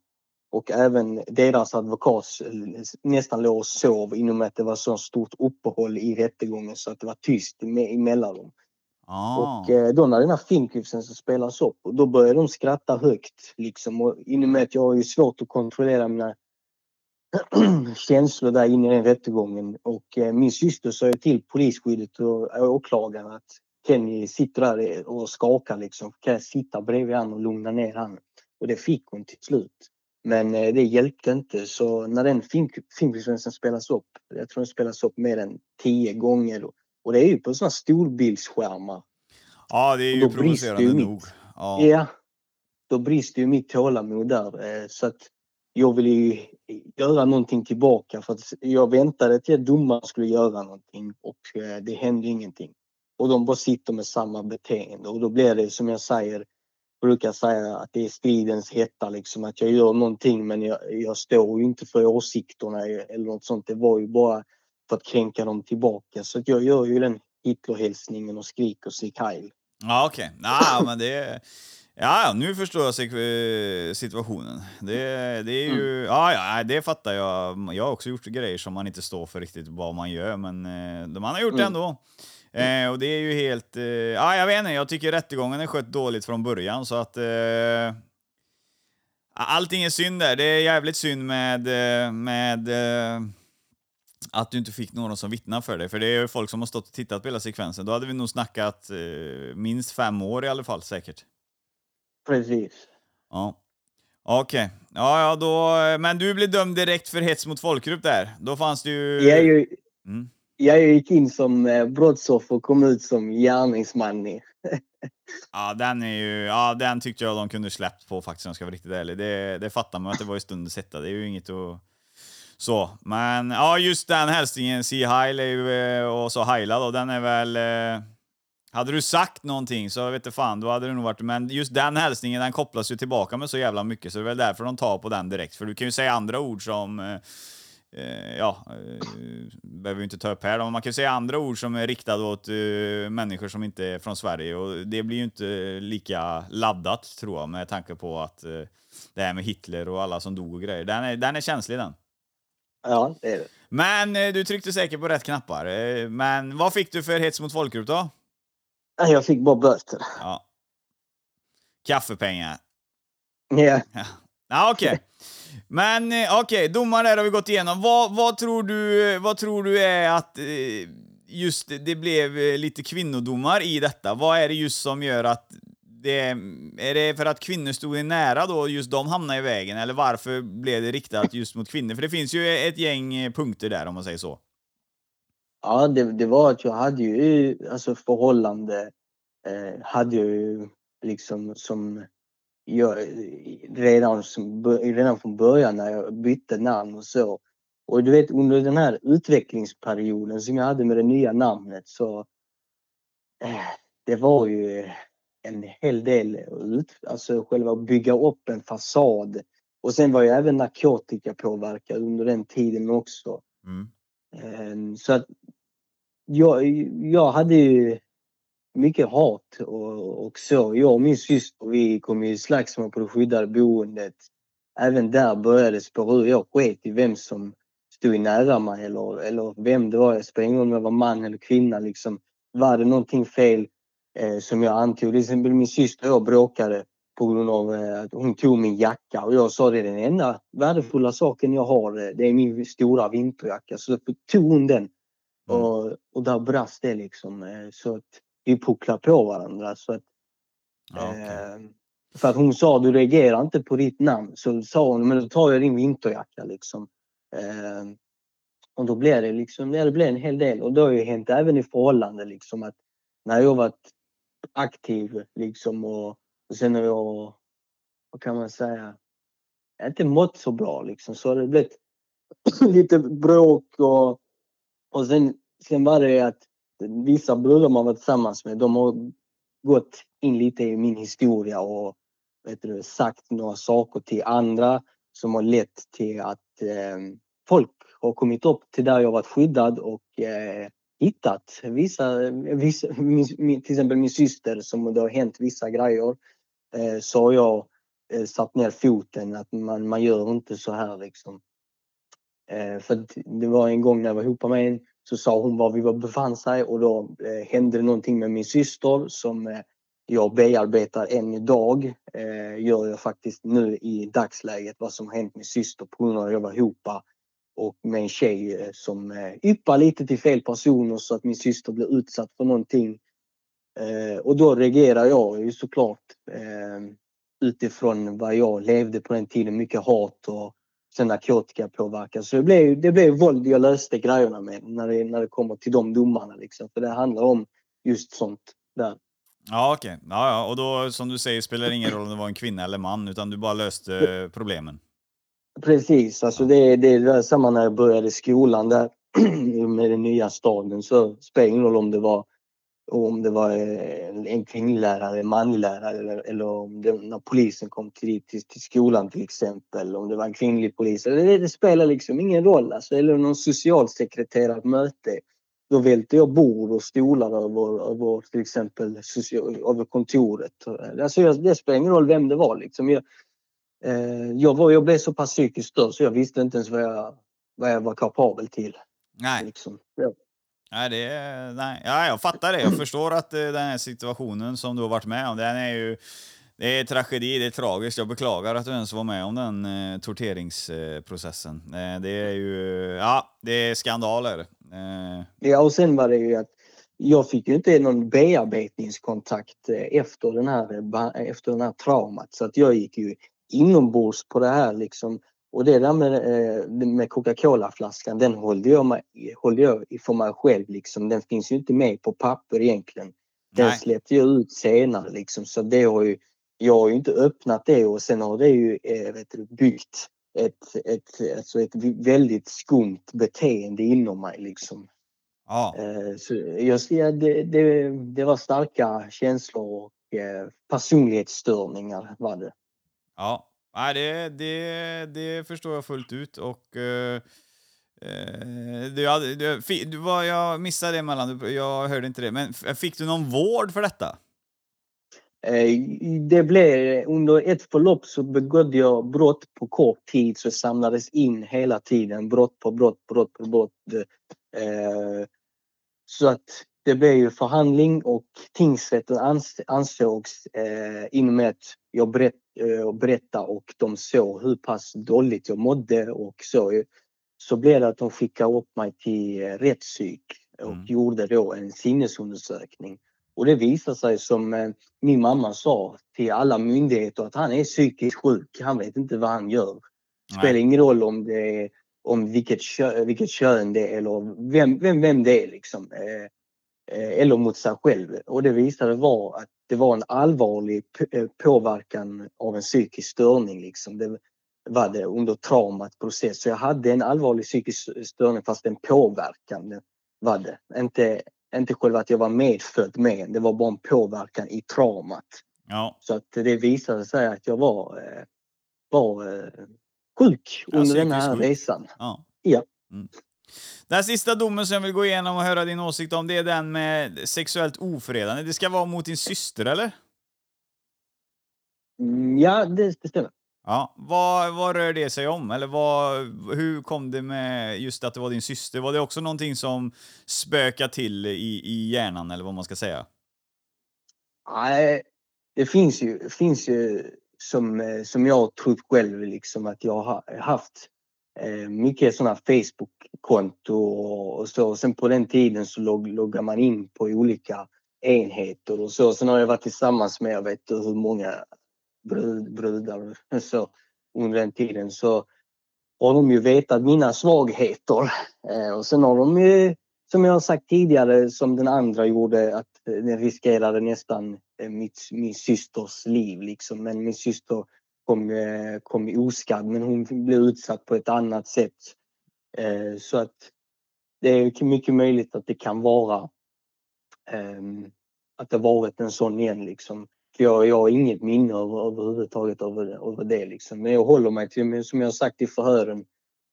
Och även deras advokat eh, nästan låg och sov inom att det var så stort uppehåll i rättegången så att det var tyst med, emellan dem. Ah. Och eh, då när den här filmklippsen så spelas upp, och då börjar de skratta högt. Liksom. Och i och med att jag har ju svårt att kontrollera mina känslor där inne i den rättegången. Och eh, min syster sa ju till polisskyddet och åklagaren att Kenny sitter där och skakar liksom. Kan jag sitta bredvid han och lugna ner han? Och det fick hon till slut. Men eh, det hjälpte inte så när den film, filmklippsen spelas upp, jag tror den spelas upp mer än tio gånger. Och det är ju på sådana storbildsskärmar. ja, det är ju provocerande nog. Ja. Ja, då brister ju mitt tålamod där. eh, Så att jag ville ju göra någonting tillbaka för att jag väntade till att domaren skulle göra någonting och eh, det hände ingenting. Och de bara sitter med samma beteende och då blir det som jag säger, brukar säga att det är stridens hetta liksom att jag gör någonting men jag, jag står ju inte för åsikterna eller något sånt. Det var ju bara för att kränka dem tillbaka. Så att jag gör ju den Hitlerhälsningen och skriker Sieg Heil. Ja, okej. Ja, men det... Ja, ja, nu förstår jag eh, situationen. Det, det är ju... Ja, ja, nej, det fattar jag. Jag har också gjort grejer som man inte står för riktigt vad man gör, men eh, man har gjort det Mm. ändå. Eh, och det är ju helt... Eh, ja, jag vet inte, jag tycker rättegången är skött dåligt från början, så att... Eh, allting är synd där. Det är jävligt synd med... eh, med eh, att du inte fick någon som vittnar för dig. För det är ju folk som har stått och tittat på hela sekvensen. Då hade vi nog snackat minst fem år i alla fall säkert. Precis. Ja. Okej. Ja, ja, då... Men du blev dömd direkt för hets mot folkgrupp där. Då fanns det ju... Jag, är ju, Mm. jag gick in som eh, brottsoffer och kom ut som gärningsman. Ja, den är ju... Ja, den tyckte jag de kunde släppt på faktiskt om jag ska vara riktigt ärlig. Det, det fattar man att det var i stundens hetta. Det är ju inget att... Så. Men ja, just den hälsningen, Sea Heil eh, och så Heila då, den är väl... Hade du sagt någonting så vet inte fan, då hade det nog varit... Men just den hälsningen, den kopplas ju tillbaka med så jävla mycket, så det är väl därför de tar på den direkt. För du kan ju säga andra ord som... eh, eh, ja, eh, behöver vi inte ta upp här då, men man kan ju säga andra ord som är riktade åt eh, människor som inte är från Sverige och det blir ju inte lika laddat tror jag med tanke på att eh, det här med Hitler och alla som dog och grejer. Den är, den är känslig den. Ja, det är det. Men eh, du tryckte säkert på rätt knappar. Eh, Men vad fick du för hets mot folkgrupp då? Jag fick bara böter. Ja. Kaffepengar. Ja. Ja, ja okej. Men eh, okej, domar där har vi gått igenom. Vad, vad, tror du, vad tror du är att eh, just det blev eh, lite kvinnodomar i detta? Vad är det just som gör att det, är det för att kvinnor stod i nära då, just de hamnade i vägen? Eller varför blev det riktat just mot kvinnor? För det finns ju ett gäng eh, punkter där om man säger så. Ja, det, det var att jag hade ju alltså förhållande eh, hade jag ju liksom som jag redan, som, redan från början när jag bytte namn och så. Och du vet under den här utvecklingsperioden som jag hade med det nya namnet så eh, det var ju en hel del ut, alltså själva bygga upp en fasad. Och sen var jag även narkotikapåverkad under den tiden också. Mm. Eh, Så att jag, jag hade ju mycket hat och, och så. Jag och min syster vi kom i slagsmål på det skyddade boendet. Även där började det spåra ur. Jag sket i vem som stod nära mig eller, eller vem det var. Jag spelade ingen roll om jag var man eller kvinna. Liksom. Var det någonting fel eh, som jag antog? Till exempel min syster och jag bråkade på grund av eh, att hon tog min jacka och jag sa det är den enda värdefulla saken jag har. Det är min stora vinterjacka. Så då tog hon den. Mm. Och, och där brast det liksom. eh, Så att vi pucklade på varandra. Så att Ja, okej. Eh, för att hon sa du reagerar inte på ditt namn. Så sa hon men då tar jag din vinterjacka liksom. Eh, och då blev det liksom, ja, det blev en hel del. Och det har ju hänt även i förhållande liksom att när jag varit aktiv liksom och, och sen har jag, vad kan man säga, inte mått så bra liksom så har det blivit lite bråk och, och sen, sen var det att vissa bröder man varit tillsammans med de har gått in lite i min historia och vet du, sagt några saker till andra som har lett till att eh, folk har kommit upp till där jag varit skyddad och eh, hittat vissa, vissa min, min, till exempel min syster som det har hänt vissa grejer eh, så har jag eh, satt ner foten att man, man gör inte så här liksom. Eh, för det var en gång när jag var ihop med en så sa hon var vi var befann sig och då eh, hände det någonting med min syster som eh, jag bearbetar än idag. Eh, gör jag faktiskt nu i dagsläget vad som hänt min syster på grund av att jag var ihop och med en tjej eh, som eh, yppar lite till fel personer så att min syster blir utsatt för någonting. Eh, och då reagerar jag ju såklart eh, utifrån vad jag levde på den tiden. Mycket hat och sen narkotikapåverkan. Så det blev, det blev våld jag löste grejerna med när det, när det kommer till de domarna. Liksom. För det handlar om just sånt där. Ja, okej. Ja, ja. Och då, som du säger, spelar det ingen roll om det var en kvinna eller man, utan du bara löste problemen. Precis, alltså det, det är samma när jag började skolan där med den nya staden så spelar det ingen roll om det var om det var eh, en kvinnlig lärare, en manlig lärare eller, eller om det, när polisen kom till, till, till skolan till exempel, om det var en kvinnlig polis. Det, det spelar liksom ingen roll. Alltså, eller någon socialsekreterare på möte. Då välter jag bord och stolar över, över till exempel social, över kontoret. Alltså, det spelar ingen roll vem det var. Liksom. Jag, eh, jag, var, jag blev så pass psykiskt störd så jag visste inte ens vad jag, vad jag var kapabel till. Nej. Liksom. Ja. Nej, det nej. Ja, jag fattar det. Jag förstår att eh, den här situationen som du har varit med om, den är ju... Det är tragedi, det är tragiskt. Jag beklagar att du ens var med om den eh, torteringsprocessen. Eh, det är ju... Ja, det är skandaler. Eh, Ja, och sen var det ju att jag fick ju inte någon bearbetningskontakt eh, efter den här, eh, efter den här traumat. Så att jag gick ju inombords på det här liksom. Och det där med, eh, med Coca-Cola-flaskan, den hållde jag, mig, jag för mig själv liksom. Den finns ju inte med på papper egentligen. Den Nej. släppte jag ut senare liksom. Så det har ju, jag har ju inte öppnat det och sen har det ju eh, vet du, byggt ett, ett, alltså ett väldigt skumt beteende inom mig liksom. ja. Eh, Så jag det, det, det var starka känslor och personlighetsstörningar var det. Ja, Nej, det, det, det förstår jag fullt ut. Och, eh, du, hade- du, du, var, jag missade det emellan, jag hörde inte det. Men fick du någon vård för detta? Eh, det blev, under ett förlopp så begådde jag brott på kort tid så samlades in hela tiden brott på brott, brott på brott. Eh, så att det blev ju förhandling och tingsrätten ansågs, ansågs och inom att jag brett eh, berättade och de såg hur pass dåligt jag mådde och så. Så blev det att de skickade upp mig till eh, rättspsyk och Mm. gjorde då en sinnesundersökning. Och det visade sig som eh, min mamma sa till alla myndigheter att han är psykiskt sjuk. Han vet inte vad han gör. Det spelar ingen roll om det är om vilket, kö, vilket kön det är eller vem, vem, vem det är liksom. Eller mot sig själv. Och det visade var att det var en allvarlig eh, påverkan av en psykisk störning liksom. Det var det under traumat process. Så jag hade en allvarlig psykisk störning fast en påverkan var det. Inte, inte själva att jag var medfödd med, det var bara en påverkan i traumat. Ja, Så att det visade sig att jag var, eh, var eh, sjuk Ja, under den psykiskt här sjuk. resan. ja. Ja. Mm. Den sista domen som jag vill gå igenom och höra din åsikt om, det är den med sexuellt ofredande. Det ska vara mot din syster, eller? Mm, Ja, det, det stämmer. Ja, vad, vad rör det sig om? Eller vad, hur kom det med just att det var din syster? Var det också någonting som spökade till i, i hjärnan, eller vad man ska säga? Nej, det finns ju, finns ju som, eh, som jag trott själv liksom att jag har haft Eh, mycket sådana Facebook-konto och, så. Och sen på den tiden så log, loggar man in på olika enheter och så. Sen har jag varit tillsammans med, jag vet inte hur många brud, brudar så, under den tiden. Så har de ju vetat mina svagheter. Eh, och sen har de ju, som jag har sagt tidigare, som den andra gjorde, att eh, den riskerade nästan mitt, min systers liv. Liksom. Men min syster kom, eh, kom oskadd, men hon blev utsatt på ett annat sätt. Eh, så att det är mycket möjligt att det kan vara ehm, att det varit en sån igen liksom. Jag, jag har inget minne över, överhuvudtaget över, över det liksom. Men jag håller mig till, som jag sagt i förhören,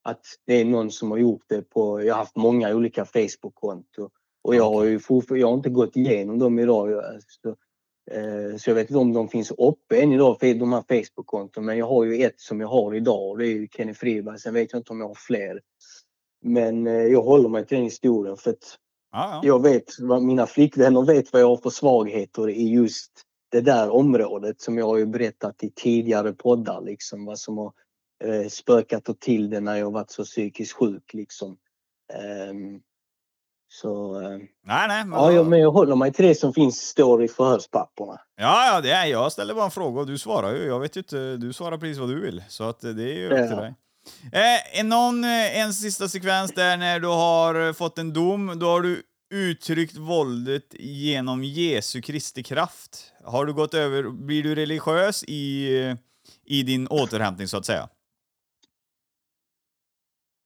att det är någon som har gjort det på, jag har haft många olika Facebook-konton. Och jag har ju jag har inte gått igenom dem idag. Så, eh, så jag vet inte om de finns uppe än idag, de här Facebook-konton. Men jag har ju ett som jag har idag och det är ju Kenny Friberg. Sen vet jag inte om jag har fler. Men eh, jag håller mig till den historien för att Ja, ja. jag vet, mina flickvänner vet vad jag har för svagheter i just det där området som jag har ju berättat i tidigare poddar liksom vad som har eh, spökat och till det när jag varit så psykiskt sjuk liksom. Ehm, så eh, Nej, nej. Men, ja, jag, men jag håller mig till det som finns står i förhörspapperna. ja, ja, det är, jag ställer bara en fråga och du svarar ju. Jag vet ju inte, du svarar precis vad du vill. Så att det är ju upp till dig. Eh, någon, eh, en sista sekvens där när du har eh, fått en dom, då har du uttryckt våldet genom Jesu Kristi kraft. Har du gått över, blir du religiös i, eh, i din återhämtning så att säga?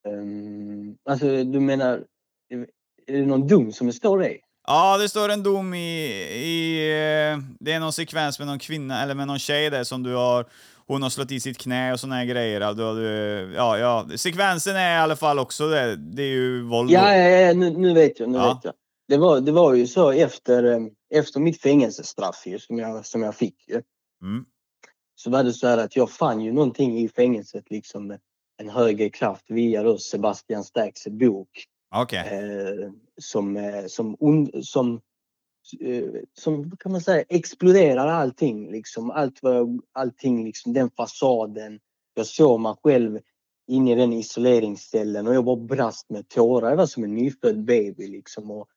Ehm, alltså du menar, är det någon dum som det står det? Ja, det står en dom i, i... eh, Det är någon sekvens med någon kvinna, eller med någon tjej där som du har... Hon har slått i sitt knä och såna här grejer. Du, du, ja, ja. Sekvensen är i alla fall också det. Det är ju våld. Ja, ja, ja nu, nu vet jag. Nu Ja. vet jag. Det, var, det var ju så efter, eh, efter mitt fängelsestraff ju, som, jag, som jag fick. ju. Mm. Så var det så här att jag fann ju någonting i fängelset, liksom en högre kraft via då Sebastian Stacks bok. Okay. Eh, som, som, on, som, eh, som eh, kan man säga, exploderar allting. Liksom. Allt vad, allting, liksom, den fasaden. Jag såg mig själv inne i den isoleringscellen och jag bara brast med tårar. Jag var som en nyfödd baby. Liksom. Och,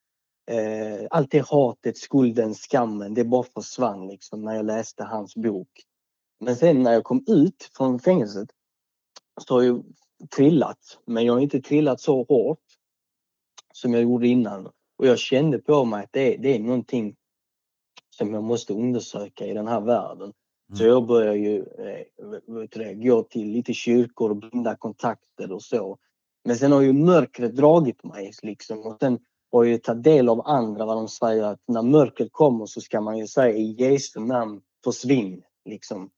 eh, allt det hatet, skulden, skammen, det bara försvann liksom, när jag läste hans bok. Men sen när jag kom ut från fängelset så har jag trillat. Men jag har inte trillat så hårt som jag gjorde innan. Och jag kände på mig att det, det är någonting som jag måste undersöka i den här världen. Så Mm. jag började ju eh, det, gå till lite kyrkor och binda kontakter och så. Men sen har ju mörkret dragit mig liksom. Och sen har jag ju tagit del av andra vad de säger att när mörkret kommer så ska man ju säga i Jesu namn försvinn. Liksom.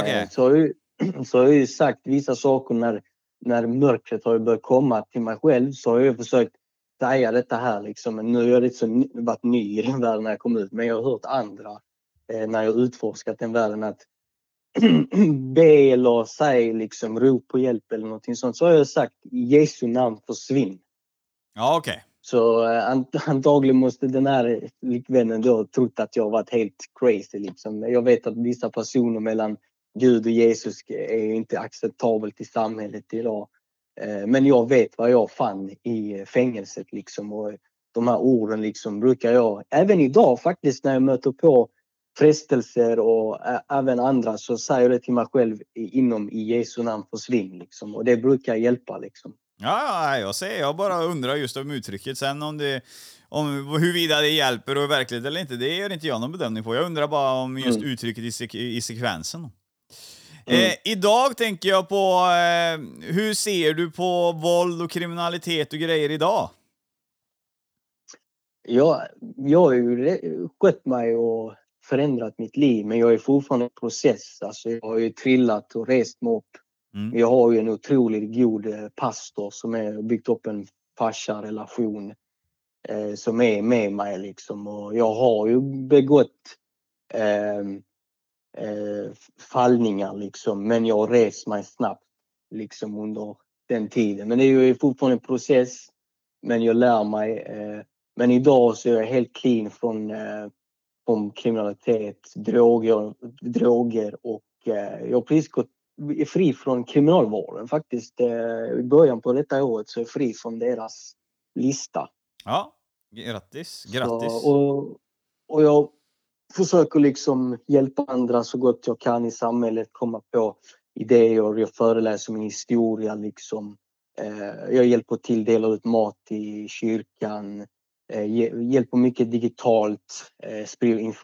Okej. Eh, Så, har jag så har jag ju sagt vissa saker när, när mörkret har börjat komma till mig själv så har jag försökt säga detta här liksom. Men nu har jag ny- varit ny i den världen när jag kom ut. Men jag har hört andra eh, när jag utforskat den världen att be eller säg liksom rop på hjälp eller någonting sånt. Så har jag sagt i Jesu namn försvinn. Ja, okej. Så eh, ant- antagligen måste den här flickvännen då trott att jag varit helt crazy. Liksom. Jag vet att vissa personer mellan Gud och Jesus är inte acceptabelt i samhället idag. Eh, Men jag vet vad jag fann i fängelset liksom. Och de här orden liksom brukar jag, även idag faktiskt när jag möter på frestelser och även andra så säger jag det till mig själv inom i Jesu namn försvinn liksom. Och det brukar hjälpa liksom. Ja, ja, jag säger, jag bara undrar just om uttrycket. Sen om det, om huruvida det hjälper och verkligt eller inte, det gör inte jag någon bedömning på. Jag undrar bara om just Mm. uttrycket i, sek i sekvensen. Mm. Eh, idag tänker jag på, eh, hur ser du på våld och kriminalitet och grejer idag? Jag, jag har ju skött mig och förändrat mitt liv men jag är fortfarande i process. Alltså jag har ju trillat och rest mig upp. Mm. Jag har ju en otroligt god eh, pastor som har byggt upp en farsa-relation eh, som är med mig liksom. Och jag har ju begått eh, eh, fallningar liksom men jag har rest mig snabbt liksom under den tiden. Men det är ju fortfarande en process. Men jag lär mig. Eh, men idag så är jag helt clean från, eh, från kriminalitet, droger, droger och eh, jag har precis gått är fri från kriminalvården faktiskt. Eh, I början på detta året så är jag fri från deras lista. Ja, grattis. Grattis. Så, och, och jag försöker liksom hjälpa andra så gott jag kan i samhället, komma på idéer. Jag föreläser min historia liksom. Eh, jag hjälper till, delar ut mat i kyrkan. Eh, hjälper mycket digitalt, eh, sprider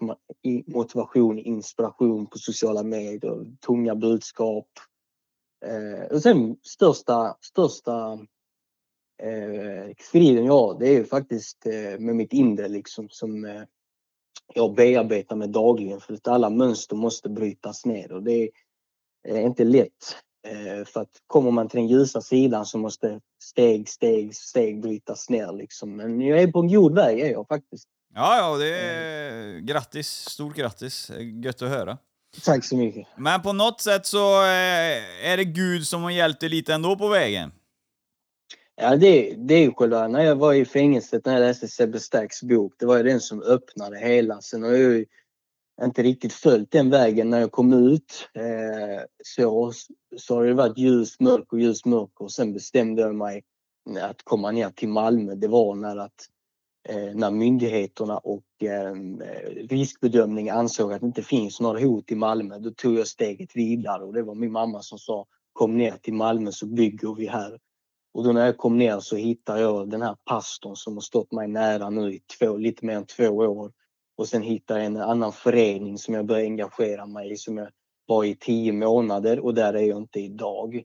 motivation, inspiration på sociala medier, tunga budskap. Och sen största, största striden jag har, det är ju faktiskt med mitt inre liksom som jag bearbetar med dagligen för att alla mönster måste brytas ner och det är inte lätt. Eh, för att kommer man till den ljusa sidan så måste steg, steg, steg brytas ner liksom. Men jag är på en god väg är jag faktiskt. Ja, ja, det är grattis. Stort grattis. Gött att höra. Tack så mycket. Men på något sätt så eh, är det Gud som har hjälpt dig lite ändå på vägen? Ja, det, det är ju själva, när jag var i fängelset, när jag läste Sebbe Stacks bok, det var ju den som öppnade hela. Sen har jag ju inte riktigt följt den vägen när jag kom ut. Eh, så, så har det varit ljus, mörker, ljus, mörker och sen bestämde jag mig att komma ner till Malmö. Det var när, att, eh, när myndigheterna och eh, riskbedömning ansåg att det inte finns några hot i Malmö. Då tog jag steget vidare och det var min mamma som sa kom ner till Malmö så bygger vi här. Och då när jag kom ner så hittade jag den här pastorn som har stått mig nära nu i två, lite mer än två år. Och sen hittade jag en annan förening som jag började engagera mig i som jag var i tio månader och där är jag inte idag.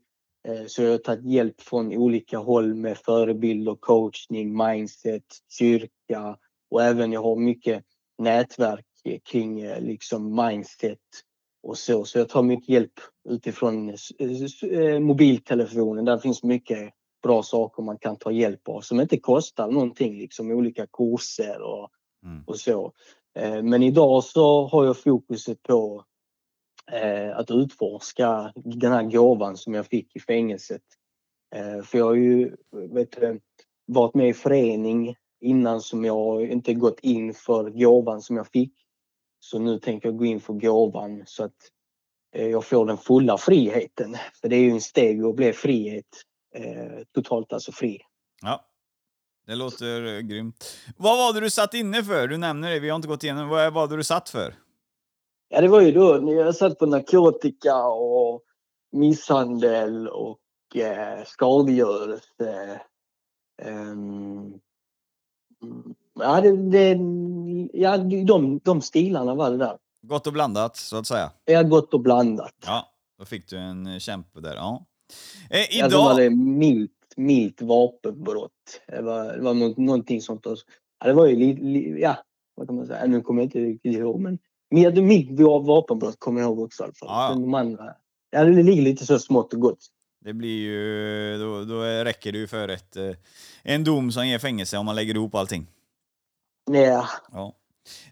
Eh, så jag har tagit hjälp från olika håll med förebilder, coachning, mindset, kyrka och även jag har mycket nätverk kring eh, liksom mindset och så. Så jag tar mycket hjälp utifrån eh, mobiltelefonen. Där finns mycket bra saker man kan ta hjälp av som inte kostar någonting, liksom olika kurser och, mm. och så. Eh, men idag så har jag fokuset på eh, att utforska den här gåvan som jag fick i fängelset. Eh, för jag har ju vet varit med i förening innan som jag inte gått in för gåvan som jag fick. Så nu tänker jag gå in för gåvan så att jag får den fulla friheten. För det är ju en steg att bli frihet eh, totalt alltså fri. Ja, det låter grymt. Vad var det du satt inne för? Du nämner det, vi har inte gått igenom. Vad var det du satt för? Ja, det var ju då när jag satt på narkotika och misshandel och eh, skadegörelse. Um, ja, det, det, ja de, de stilarna var det där. Gott och blandat, så att säga? Ja, gott och blandat. Ja, då fick du en kämpe där. Ja. Eh, idag... Var det milt, milt vapenbrott. Det var, det var något, någonting sånt. Också. Ja, det var ju lite, li, ja, vad kan man säga? Nu kommer jag inte riktigt ihåg, men med milt vapenbrott kommer jag ihåg också i alla fall. Ja. de andra, ja, det ligger lite så smått och gott. Det blir ju, då, då räcker det ju för ett, eh, en dom som ger fängelse om man lägger ihop allting. Yeah. Ja.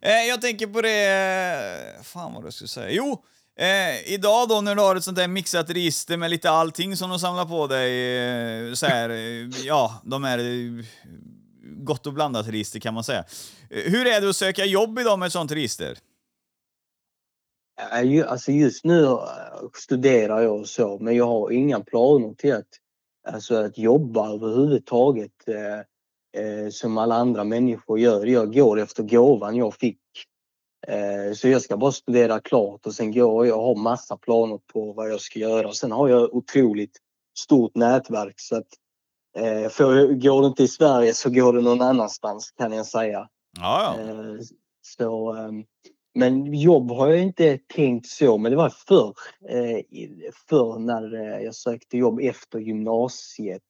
Eh, jag tänker på det, fan vad jag skulle säga. Jo, Eh, idag då när du har ett sånt där mixat register med lite allting som de samlar på dig, eh, så här, eh, ja, de är eh, gott och blandat register kan man säga. Eh, hur är det att söka jobb idag med ett sånt register? Alltså just nu eh, studerar jag och så, men jag har inga planer till att, alltså att jobba överhuvudtaget eh, eh som alla andra människor gör. Jag går efter gåvan jag fick så jag ska bara studera klart och sen går jag har massa planer på vad jag ska göra. Sen har jag otroligt stort nätverk så att eh, för går det inte i Sverige så går det någon annanstans kan jag säga. Ja, ja. Eh, så, ehm, men jobb har jag inte tänkt så, men det var förr. Förr när jag sökte jobb efter gymnasiet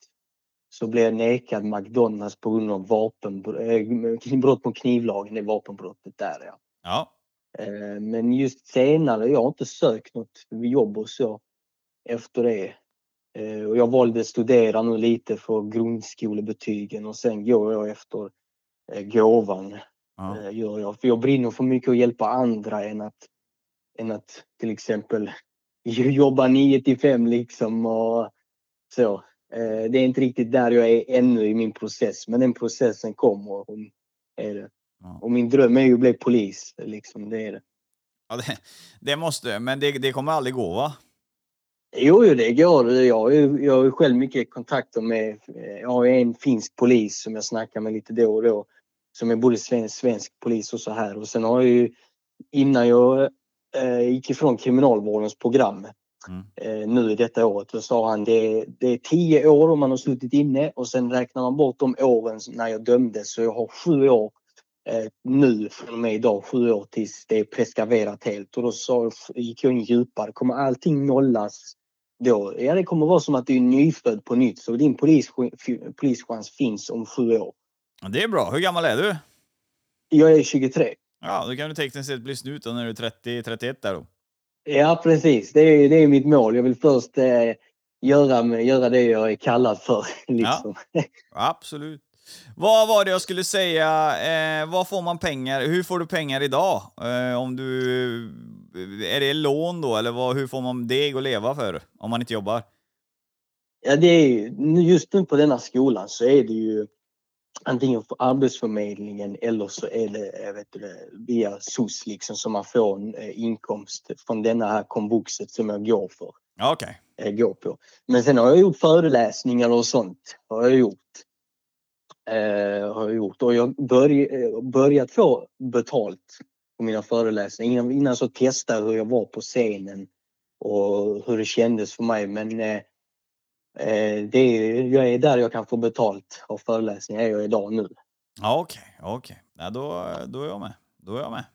så blev jag nekad McDonalds på grund av vapenbrott mot knivlagen, det vapenbrottet där ja. Ja. Eh, men just senare, jag har inte sökt något jobb och så efter det. Eh, och jag valde att studera nu lite för grundskolebetygen och sen går jag efter eh, gåvan. Ja. Gör jag. För jag brinner för mycket att hjälpa andra än att, än att till exempel jobba 9 till 5 liksom och så. Det är inte riktigt där jag är ännu i min process men den processen kommer. Är det. Ja. Och min dröm är ju att bli polis. Liksom, det är det. Ja, det, det måste men det, det kommer aldrig gå va? Jo, jo det går. Jag har ju jag har själv mycket kontakter med, jag har en finsk polis som jag snackar med lite då och då. som är både svensk, svensk polis och så här. Och sen har jag ju innan jag eh, gick ifrån kriminalvårdens program Mm. eh, nu i detta året, då sa han det, det är tio år om man har suttit inne och sen räknar man bort de åren när jag dömdes så jag har sju år nu från och med idag, sju år tills det är preskriberat helt. Och då sa, gick jag in djupare, kommer allting nollas då? Ja, det kommer vara som att du är nyfödd på nytt så din polis, polischans finns om sju år. Ja, Det är bra. Hur gammal är du? Jag är 23. Ja, då kan du tekniskt sett bli snut när du är 30-31 där då. Ja, precis. Det är, det är mitt mål. Jag vill först eh, göra, göra det jag är kallad för. Liksom. Absolut. Vad var det jag skulle säga? Eh, vad får man pengar? Hur får du pengar idag? Eh, om du... Är det lån då, eller vad, hur får man deg att leva för om man inte jobbar? Ja, det är, ju- just nu på denna skolan så är det ju antingen för Arbetsförmedlingen eller så är det vet inte, via SOS liksom som man får en eh, inkomst från denna här komvuxet som jag går för. Okej. eh, går på. Men sen har jag gjort föreläsningar och sånt. Har jag gjort. Eh, har jag gjort. Och jag börj, eh, börjat få betalt på mina föreläsningar. Innan, innan så testade jag hur jag var på scenen och hur det kändes för mig. Men eh, eh det är, jag är där jag kan få betalt av föreläsningar är jag idag nu. Ja, Okej, okej. Ja, då, då är jag med. Då är jag med.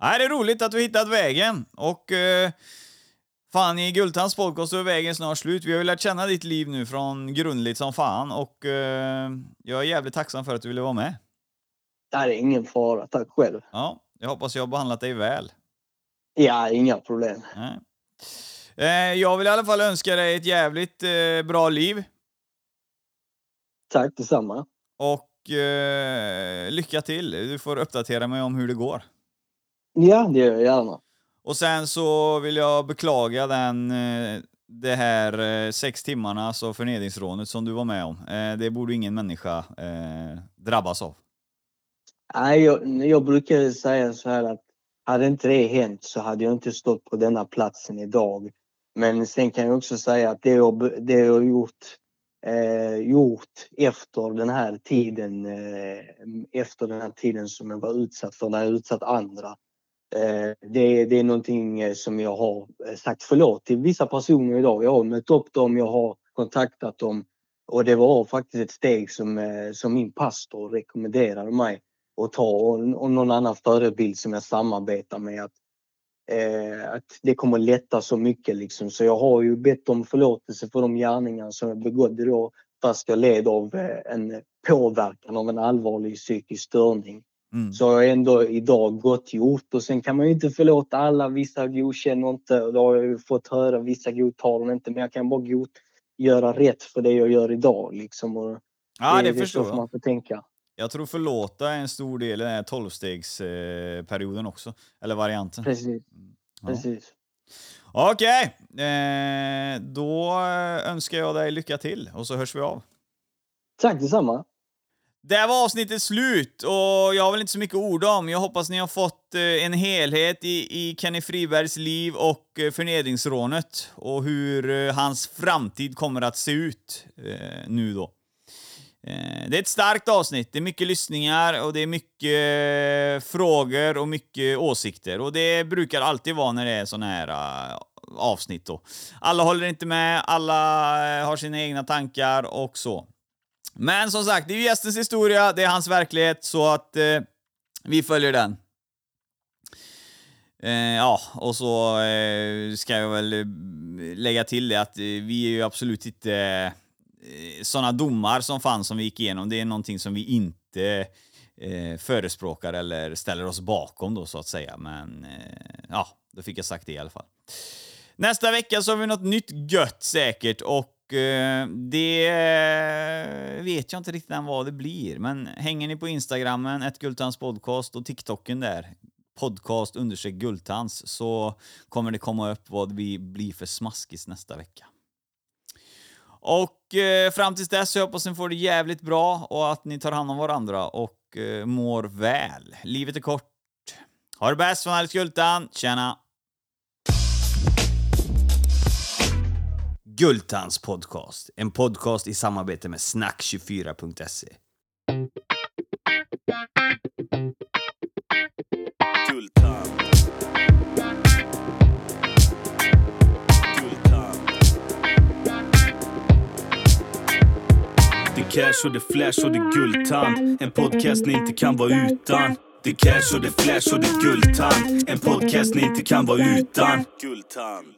Nej, det är roligt att du hittat vägen. Och eh, fan, i Gultans podcast är vägen snart slut. Vi har ju lärt känna ditt liv nu från grundligt som fan och eh, jag är jävligt tacksam för att du ville vara med. Det är ingen fara. Tack själv. Ja, jag hoppas jag har behandlat dig väl. Ja, inga problem. Nej. Eh, jag vill i alla fall önska dig ett jävligt eh, bra liv Tack detsamma. och eh, lycka till. Du får uppdatera mig om hur det går. Ja, det gör jag gärna. Och sen så vill jag beklaga den, eh, det här eh, sex timmarna, alltså förnedringsrånet som du var med om. Eh, det borde ingen människa drabbas av. Nej, jag, jag brukar säga så här att hade inte det hänt så hade jag inte stått på denna platsen idag. Men sen kan jag också säga att det jag, det jag har gjort, eh, gjort efter den här tiden, eh, efter den här tiden som jag var utsatt för, när jag utsatt andra. Eh, det, det är någonting eh, som jag har eh, sagt förlåt till vissa personer idag. Jag har mött upp dem, jag har kontaktat dem och det var faktiskt ett steg som, som min pastor rekommenderade mig att ta och, och någon annan förebild som jag samarbetar med. Att, eh, att det kommer lätta så mycket liksom. Så jag har ju bett om förlåtelse för de gärningar som jag begådde då fast jag led av en påverkan av en allvarlig psykisk störning. Mm. Så har jag ändå idag gottgjort och sen kan man ju inte förlåta alla. Vissa godkänner inte och då har jag ju fått höra vissa godtar inte men jag kan bara god, göra rätt för det jag gör idag liksom. Och Ja, det, är förstår så jag. man får tänka. Jag tror förlåta är en stor del i den här tolvstegsperioden också. Eller varianten. Precis. Ja. Precis. Okej, eh, då önskar jag dig lycka till och så hörs vi av. Tack detsamma. Där var avsnittet slut och jag har väl inte så mycket att orda om. Jag hoppas ni har fått eh, en helhet i, i Kenny Fribergs liv och eh, förnedringsrånet och hur eh, hans framtid kommer att se ut eh, nu då. Eh, Det är ett starkt avsnitt, det är mycket lyssningar och det är mycket frågor och mycket åsikter. Och det brukar alltid vara när det är såna här eh, avsnitt då. Alla håller inte med, alla har sina egna tankar och så. Men som sagt, det är ju gästens historia, det är hans verklighet, så att eh, vi följer den. Eh, ja, och så eh, ska jag väl eh, lägga till det att eh, vi är ju absolut inte eh, sådana domar som fanns som vi gick igenom. Det är någonting som vi inte eh, förespråkar eller ställer oss bakom då så att säga. Men eh, ja, då fick jag sagt det i alla fall. Nästa vecka så har vi något nytt gött säkert och eh, det eh, vet jag inte riktigt än vad det blir. Men hänger ni på Instagrammen, ett Gultans podcast och TikToken där, podcast understreck Gultans, så kommer det komma upp vad vi blir för smaskis nästa vecka. Och eh, fram tills dess så hoppas ni får det jävligt bra och att ni tar hand om varandra och eh, mår väl. Livet är kort. Ha det bäst från Alex Gultan. Tjena! Gultans podcast. En podcast i samarbete med snack24.se. Det är cash och det är flash och det är guldtand. En podcast ni inte kan vara utan. Det cash och det flash och det guldtand. En podcast ni inte kan vara utan. Guldtand.